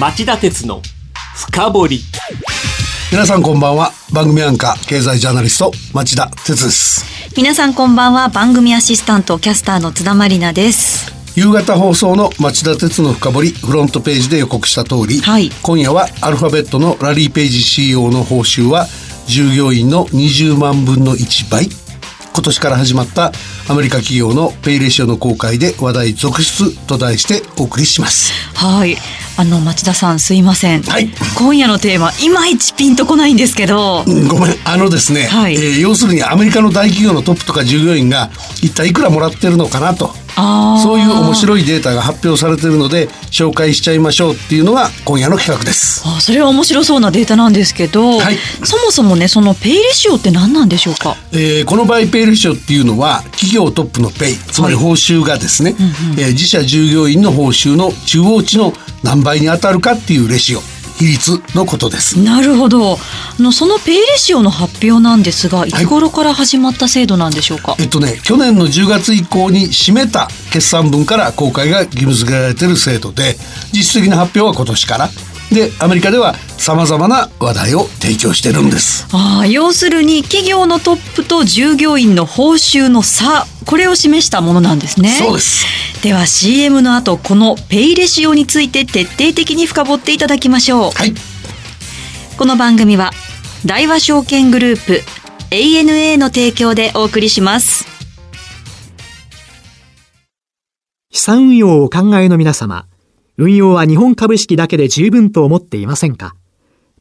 町田鉄の深掘り。皆さんこんばんは。番組アンカー経済ジャーナリスト町田鉄です。皆さんこんばんは番組アシスタントキャスターの津田まりなです。夕方放送の町田鉄の深掘りフロントページで予告した通り、はい。今夜はアルファベットのラリーページ CEO の報酬は従業員の20万分の1倍。今年から始まったアメリカ企業のペイレシオの公開で話題続出と題してお送りします。はいあの町田さんすいません、はい。今夜のテーマいまいちピンとこないんですけど。うんごめん。あのですね、はい。えー要するにアメリカの大企業のトップとか従業員が一体いくらもらってるのかなと。そういう面白いデータが発表されているので紹介しちゃいましょうっていうのが今夜の企画です。あそれは面白そうなデータなんですけど、はい。そもそもねそのペイレシオって何なんでしょうか？えーこの場合ペイレシオっていうのは企業トップのペイつまり報酬がですね、えー自社従業員の報酬の中央値の何倍に当たるかっていうレシオ。比率のことです。なるほど。あのそのペイレシオの発表なんですがい。つ頃から始まった制度なんでしょうか、えっとね、去年の10月以降に締めた決算分から公開が義務付けられている制度で実質的な発表は今年から。でアメリカではさまざまな話題を提供してるんです。ああ要するに企業のトップと従業員の報酬の差これを示したものなんですね。そうです。では CM の後このペイレシオについて徹底的に深掘っていただきましょう。はい。この番組は大和証券グループ ANA の提供でお送りします。資産運用をお考えの皆様、運用は日本株式だけで十分と思っていませんか？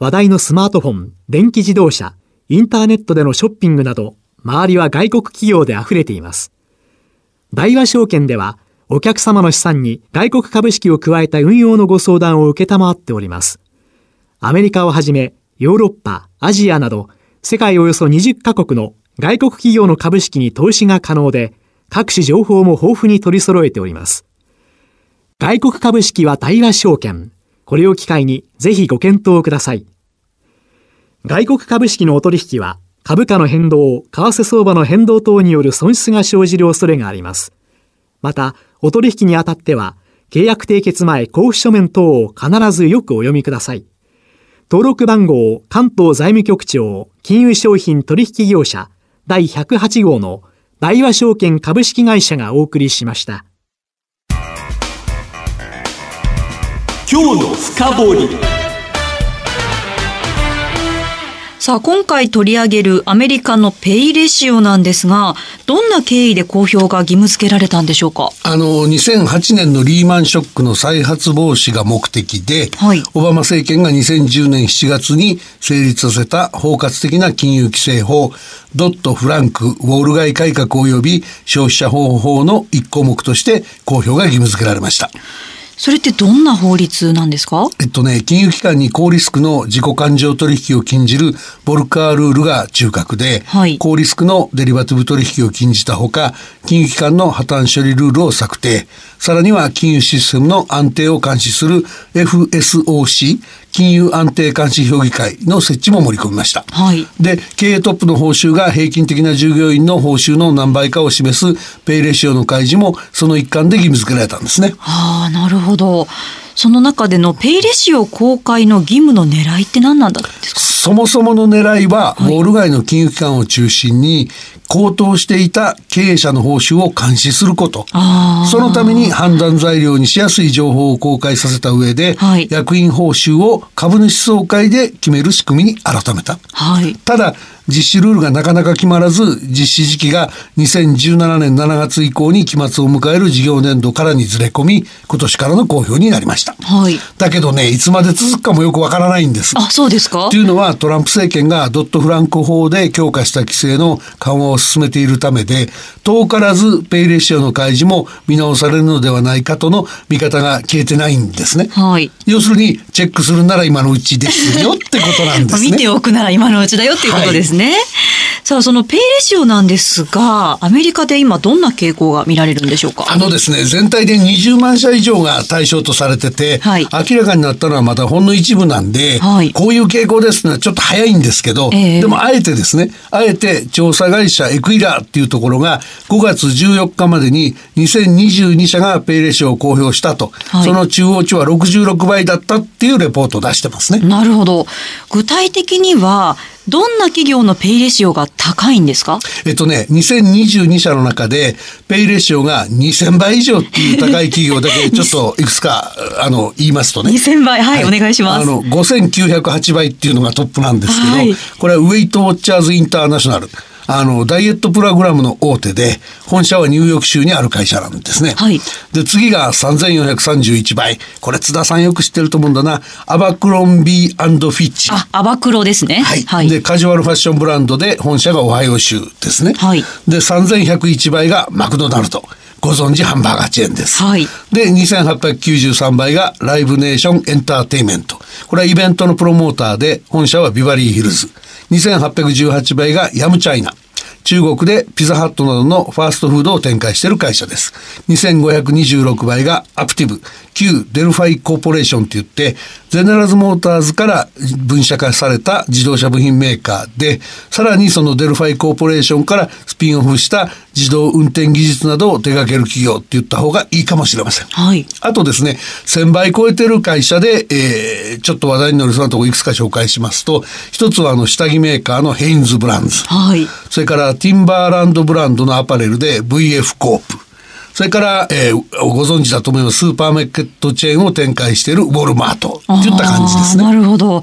話題のスマートフォン、電気自動車、インターネットでのショッピングなど、周りは外国企業で溢れています。大和証券では、お客様の資産に外国株式を加えた運用のご相談を受けたまわっております。アメリカをはじめ、ヨーロッパ、アジアなど、世界およそ20カ国の外国企業の株式に投資が可能で、各種情報も豊富に取り揃えております。外国株式は大和証券。これを機会にぜひご検討ください。外国株式のお取引は、株価の変動、為替相場の変動等による損失が生じる恐れがあります。また、お取引にあたっては、契約締結前交付書面等を必ずよくお読みください。登録番号関東財務局長金融商品取引業者第108号の大和証券株式会社がお送りしました。今日の深掘りさあ今回取り上げるアメリカのペイレシオなんですがどんな経緯で公表が義務付けられたんでしょうか？あの2008年のリーマンショックの再発防止が目的で、はいオバマ政権が2010年7月に成立させた包括的な金融規制法ドット・フランク・ウォール街改革及び消費者保護法の一項目として公表が義務付けられました。それってどんな法律なんですか？えっとね、金融機関に高リスクの自己勘定取引を禁じるボルカールールが中核で、はい。高リスクのデリバティブ取引を禁じたほか、金融機関の破綻処理ルールを策定、さらには金融システムの安定を監視する FSOC、金融安定監視評議会の設置も盛り込みました。はいで、経営トップの報酬が平均的な従業員の報酬の何倍かを示すペイレシオの開示もその一環で義務付けられたんですね。ああなるほどその中でのペイレシオ公開の義務の狙いって何なんだそもそもの狙いは、ウォール街の金融機関を中心に、高騰していた経営者の報酬を監視すること。そのために判断材料にしやすい情報を公開させた上で、はい。役員報酬を株主総会で決める仕組みに改めた。はい。ただ、実施ルールがなかなか決まらず、実施時期が2017年7月以降に期末を迎える事業年度からにずれ込み、今年からの公表になりました。はいだけどね、いつまで続くかもよくわからないんです。あそうですか？というのはトランプ政権がドットフランク法で強化した規制の緩和を進めているためで遠からずペイレシオの開示も見直されるのではないかとの見方が消えてないんですね。はい要するにチェックするなら今のうちですよってことなんですね。見ておくなら今のうちだよっていうことですね。ね。さあ、そのペイレシオなんですが、アメリカで今どんな傾向が見られるんでしょうか？あのですね、全体で20万社以上が対象とされてて、はい。明らかになったのはまたほんの一部なんで、はい。こういう傾向ですのはちょっと早いんですけど、ええ。でもあえてですね、あえて調査会社エクイラーっていうところが5月14日までに2022社がペイレシオを公表したと、はい。その中央値は66倍だったっていうレポートを出してますね。なるほど。具体的には、どんな企業のペイレシオが高いんですか？えっとね、2022社の中で、ペイレシオが2000倍以上っていう高い企業だけ、ちょっといくつか、あの、言いますとね。2000倍。はいお願いします。あの、5908倍っていうのがトップなんですけど、はい。これはウェイトウォッチャーズインターナショナル。あの、ダイエットプログラムの大手で、本社はニューヨーク州にある会社なんですね。はいで、次が3431倍。これ津田さんよく知ってると思うんだな。アバクロンビーフィッチ。あ、アバクロですね。はい。で、カジュアルファッションブランドで本社がオハイオ州ですね。はいで、3101倍がマクドナルド。ご存知ハンバーガーチェーンです。はいで、2893倍がライブネーションエンターテイメント。これはイベントのプロモーターで、本社はビバリーヒルズ。2818倍がヤムチャイナ。中国でピザハットなどのファーストフードを展開している会社です。2526倍がアプティブ、旧デルファイコーポレーションって言って、ゼネラルズモーターズから分社化された自動車部品メーカーで、さらにそのデルファイコーポレーションからスピンオフした自動運転技術などを手掛ける企業って言った方がいいかもしれません。はい。あとですね、1000倍超えてる会社で、えー、ちょっと話題になるそのとこいくつか紹介しますと、一つはあの下着メーカーのヘインズブランズ。はい。それからティンバーランドブランドのアパレルで VF コープ。それから、えーご存知だと思います、スーパーマーケットチェーンを展開しているウォルマート。といった感じですね。なるほど。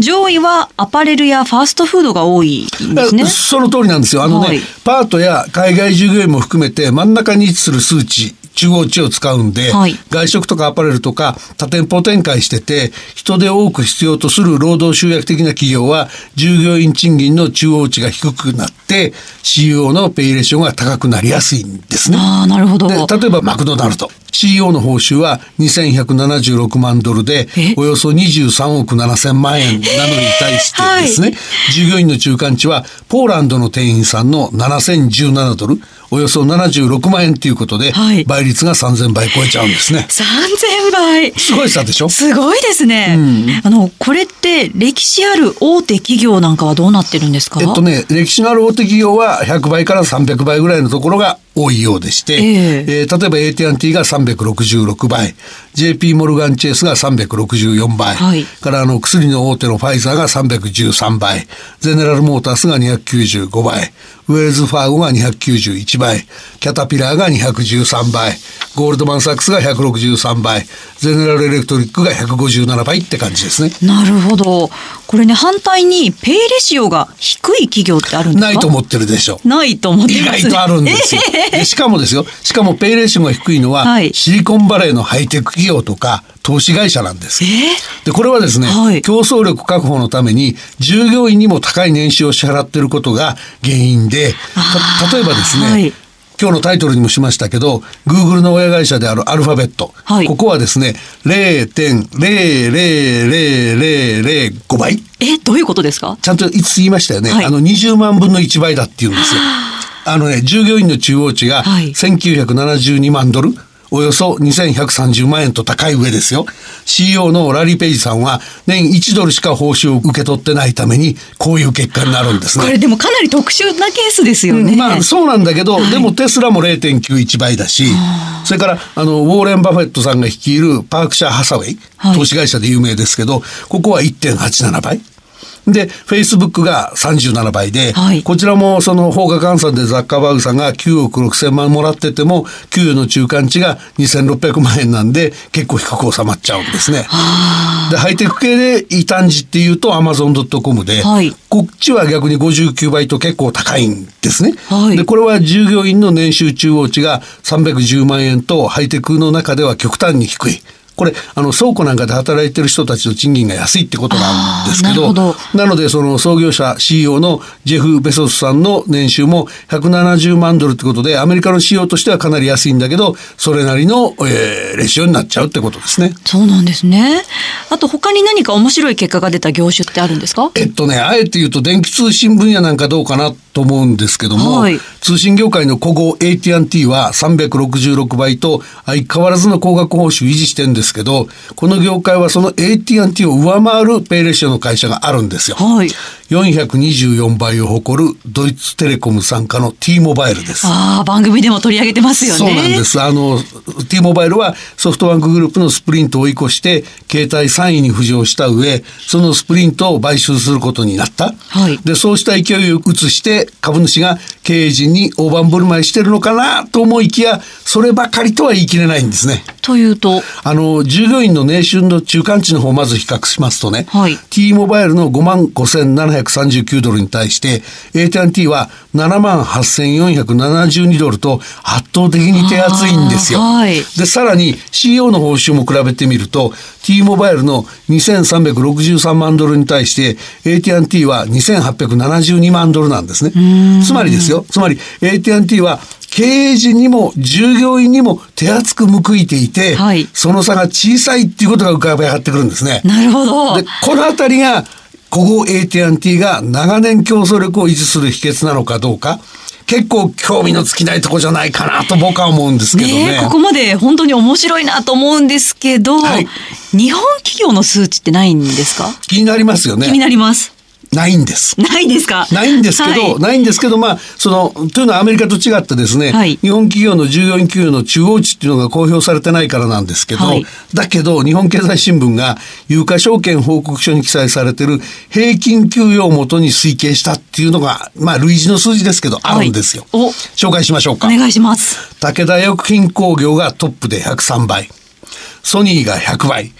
上位はアパレルやファーストフードが多いんですね。その通りなんですよ。あのね、はいパートや海外従業員も含めて真ん中に位置する数値、中央値を使うんで、はい外食とかアパレルとか多店舗展開してて、人手を多く必要とする労働集約的な企業は、従業員賃金の中央値が低くなって、CEO のペイレーションが高くなりやすいんですね。ああ、なるほど。で例えばマクドナルド CEO の報酬は2176万ドルでえ？およそ23億7000万円。なのに対してですね、従業員の中間値はポーランドの店員さんの7017ドル。およそ76万円ということで、はい。倍率が3000倍超えちゃうんですね。3000倍。すごい差でしょ？すごいですね。あの、これって歴史ある大手企業なんかはどうなってるんですか？えっとね、歴史のある大手企業は100倍から300倍ぐらいのところが多いようでして、ええ。えー例えば AT&T が366倍、JP モルガンチェイスが364倍、はい。からあの薬の大手のファイザーが313倍、ゼネラルモータースが295倍、ウェルズファーゴが291倍、キャタピラーが213倍、ゴールドマンサックスが163倍、ゼネラルエレクトリックが157倍って感じですね。なるほど。これね、反対にペイレシオが低い企業ってあるんですか？ないと思ってるでしょ。ないと思って意ます。外とあるんですよ。でしかもですよ、しかもペイレーションが低いのは、はいシリコンバレーのハイテク企業とか投資会社なんです。で、これはですね、はい競争力確保のために従業員にも高い年収を支払っていることが原因で、例えばですね、はい今日のタイトルにもしましたけど、Google の親会社であるアルファベット。はいここはですね、0.00005倍。え、どういうことですか？ちゃんといつ言いましたよね。はいあの20万分の1倍だって言うんですよ。あのね、従業員の中央値がはい1972万ドル。およそ2130万円と高い上ですよ。CEO のラリー・ペイジさんは年1ドルしか報酬を受け取ってないためにこういう結果になるんですね。これでもかなり特殊なケースですよね。うんまあそうなんだけど、でもテスラも0.91倍だし、それからあのウォーレン・バフェットさんが率いるパークシャー・ハサウェイ、はい投資会社で有名ですけど、ここは1.87倍。で、フェイスブックが37倍で、はいこちらもその放課換算でザッカーバーグさんが9億6千万もらってても、給与の中間値が2600万円なんで、結構低く収まっちゃうんですね。で、ハイテク系で異端児っていうと Amazon.com で、はいこっちは逆に59倍と結構高いんですね。はいで、これは従業員の年収中央値が310万円とハイテクの中では極端に低い。これ、あの、倉庫なんかで働いてる人たちの賃金が安いってことなんですけど、なので、その創業者 CEO のジェフ・ベソスさんの年収も170万ドルってことで、アメリカの CEO としてはかなり安いんだけど、それなりの、えーレシオになっちゃうってことですね。そうなんですね。あと他に何か面白い結果が出た業種ってあるんですか？えっとね、あえて言うと電気通信分野なんかどうかなと思うんですけども、はい通信業界の古豪 AT&T は366倍と相変わらずの高額報酬維持してるんですけど、この業界はその AT&T を上回るペイレシオの会社があるんですよ。はい。424倍を誇るドイツテレコム参加の T モバイルです。ああ、番組でも取り上げてますよね。そうなんです。あの、T モバイルはソフトバンクグループのスプリントを追い越して、携帯3位に浮上した上、そのスプリントを買収することになった。はいで、そうした勢いを移して、株主が経営陣に大盤振る舞いしてるのかなと思いきや、そればかりとは言い切れないんですね。というと、あの、従業員の年収の中間値の方をまず比較しますとね、はい T モバイルの5万5739ドルに対して、AT&T は7万8472ドルと圧倒的に手厚いんですよ。はいで、さらに CEO の報酬も比べてみると、T モバイルの2363万ドルに対して AT&T は2872万ドルなんですね。つまりですよ、つまり AT&T は経営陣にも従業員にも手厚く報いていて、はいその差が小さいっていうことが浮かび上がってくるんですね。なるほど。で、このあたりが、古豪 AT&T が長年競争力を維持する秘訣なのかどうか、結構興味の尽きないとこじゃないかなと僕は思うんですけどね。ねえここまで本当に面白いなと思うんですけど、はい日本企業の数値ってないんですか？気になりますよ気にね。なります。ないんです。ないですか？ないんですけど、はいないんですけど、まあ、その、というのはアメリカと違ってですね、はい日本企業の従業員給与の中央値っていうのが公表されてないからなんですけど、はいだけど、日本経済新聞が有価証券報告書に記載されてる平均給与をもとに推計したっていうのが、まあ、類似の数字ですけど、あるんですよ。お紹介しましょうか。お願いします。武田薬品工業がトップで103倍、ソニーが100倍、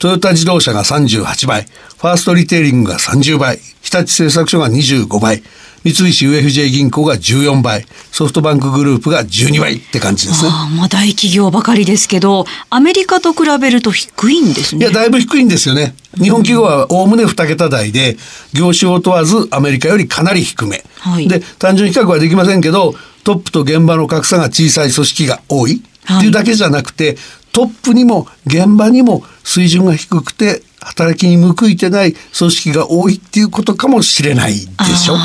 トヨタ自動車が38倍、ファーストリテイリングが30倍、日立製作所が25倍、三菱 UFJ 銀行が14倍、ソフトバンクグループが12倍って感じですね。まあ大企業ばかりですけど、アメリカと比べると低いんですね。いや、だいぶ低いんですよね。日本企業はおおむね2桁台で、業種を問わずアメリカよりかなり低め。はいで、単純比較はできませんけど、トップと現場の格差が小さい組織が多いはいっていうだけじゃなくて、トップにも現場にも水準が低くて、働きに報いてない組織が多いっていうことかもしれないでしょ。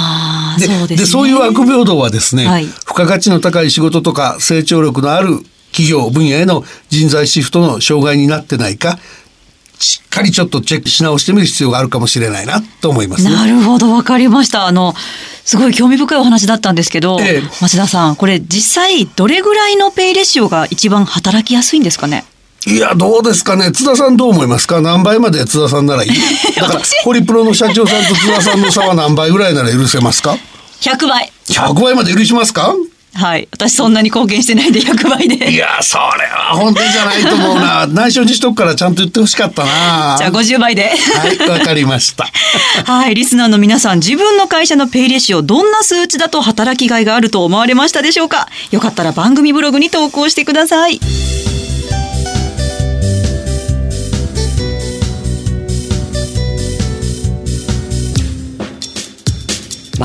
でそうですねそういう悪平等はですね、はい付加価値の高い仕事とか成長力のある企業分野への人材シフトの障害になってないか、しっかりちょっとチェックし直してみる必要があるかもしれないなと思いますね。なるほど、わかりました。あの、すごい興味深いお話だったんですけど、ええ町田さん、これ実際どれぐらいのペイレシオが一番働きやすいんですかね？いや、どうですかね。津田さんどう思いますか？何倍まで津田さんならいい？だから、ホリプロの社長さんと津田さんの差は何倍ぐらいなら許せますか ?100 倍。?100 倍まで許しますか？はい。私そんなに貢献してないんで100倍で。いや、それは本当じゃないと思うな。内緒にしとくからちゃんと言ってほしかったな。じゃあ50倍で。はい、わかりました。はい。リスナーの皆さん、自分の会社のペイレシオ、どんな数値だと働きがいがあると思われましたでしょうか？よかったら番組ブログに投稿してください。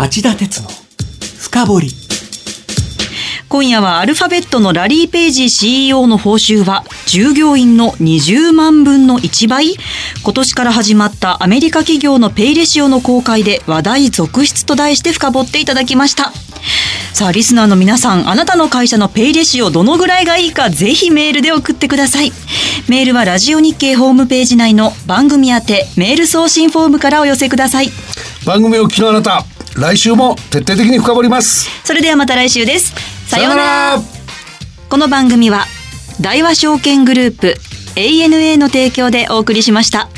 町田鉄の深掘り今夜はアルファベットのラリー・ペイジ CEO の報酬は従業員の20万分の1倍今年から始まったアメリカ企業のペイレシオの公開で話題続出と題して深掘っていただきました。さあ、リスナーの皆さん、あなたの会社のペイレシオどのぐらいがいいかぜひメールで送ってください。メールはラジオ日経ホームページ内の番組宛てメール送信フォームからお寄せください。番組をお聞きのあなた、来週も徹底的に深掘ります。それではまた来週です。さようなら。この番組は大和証券グループ ANA の提供でお送りしました。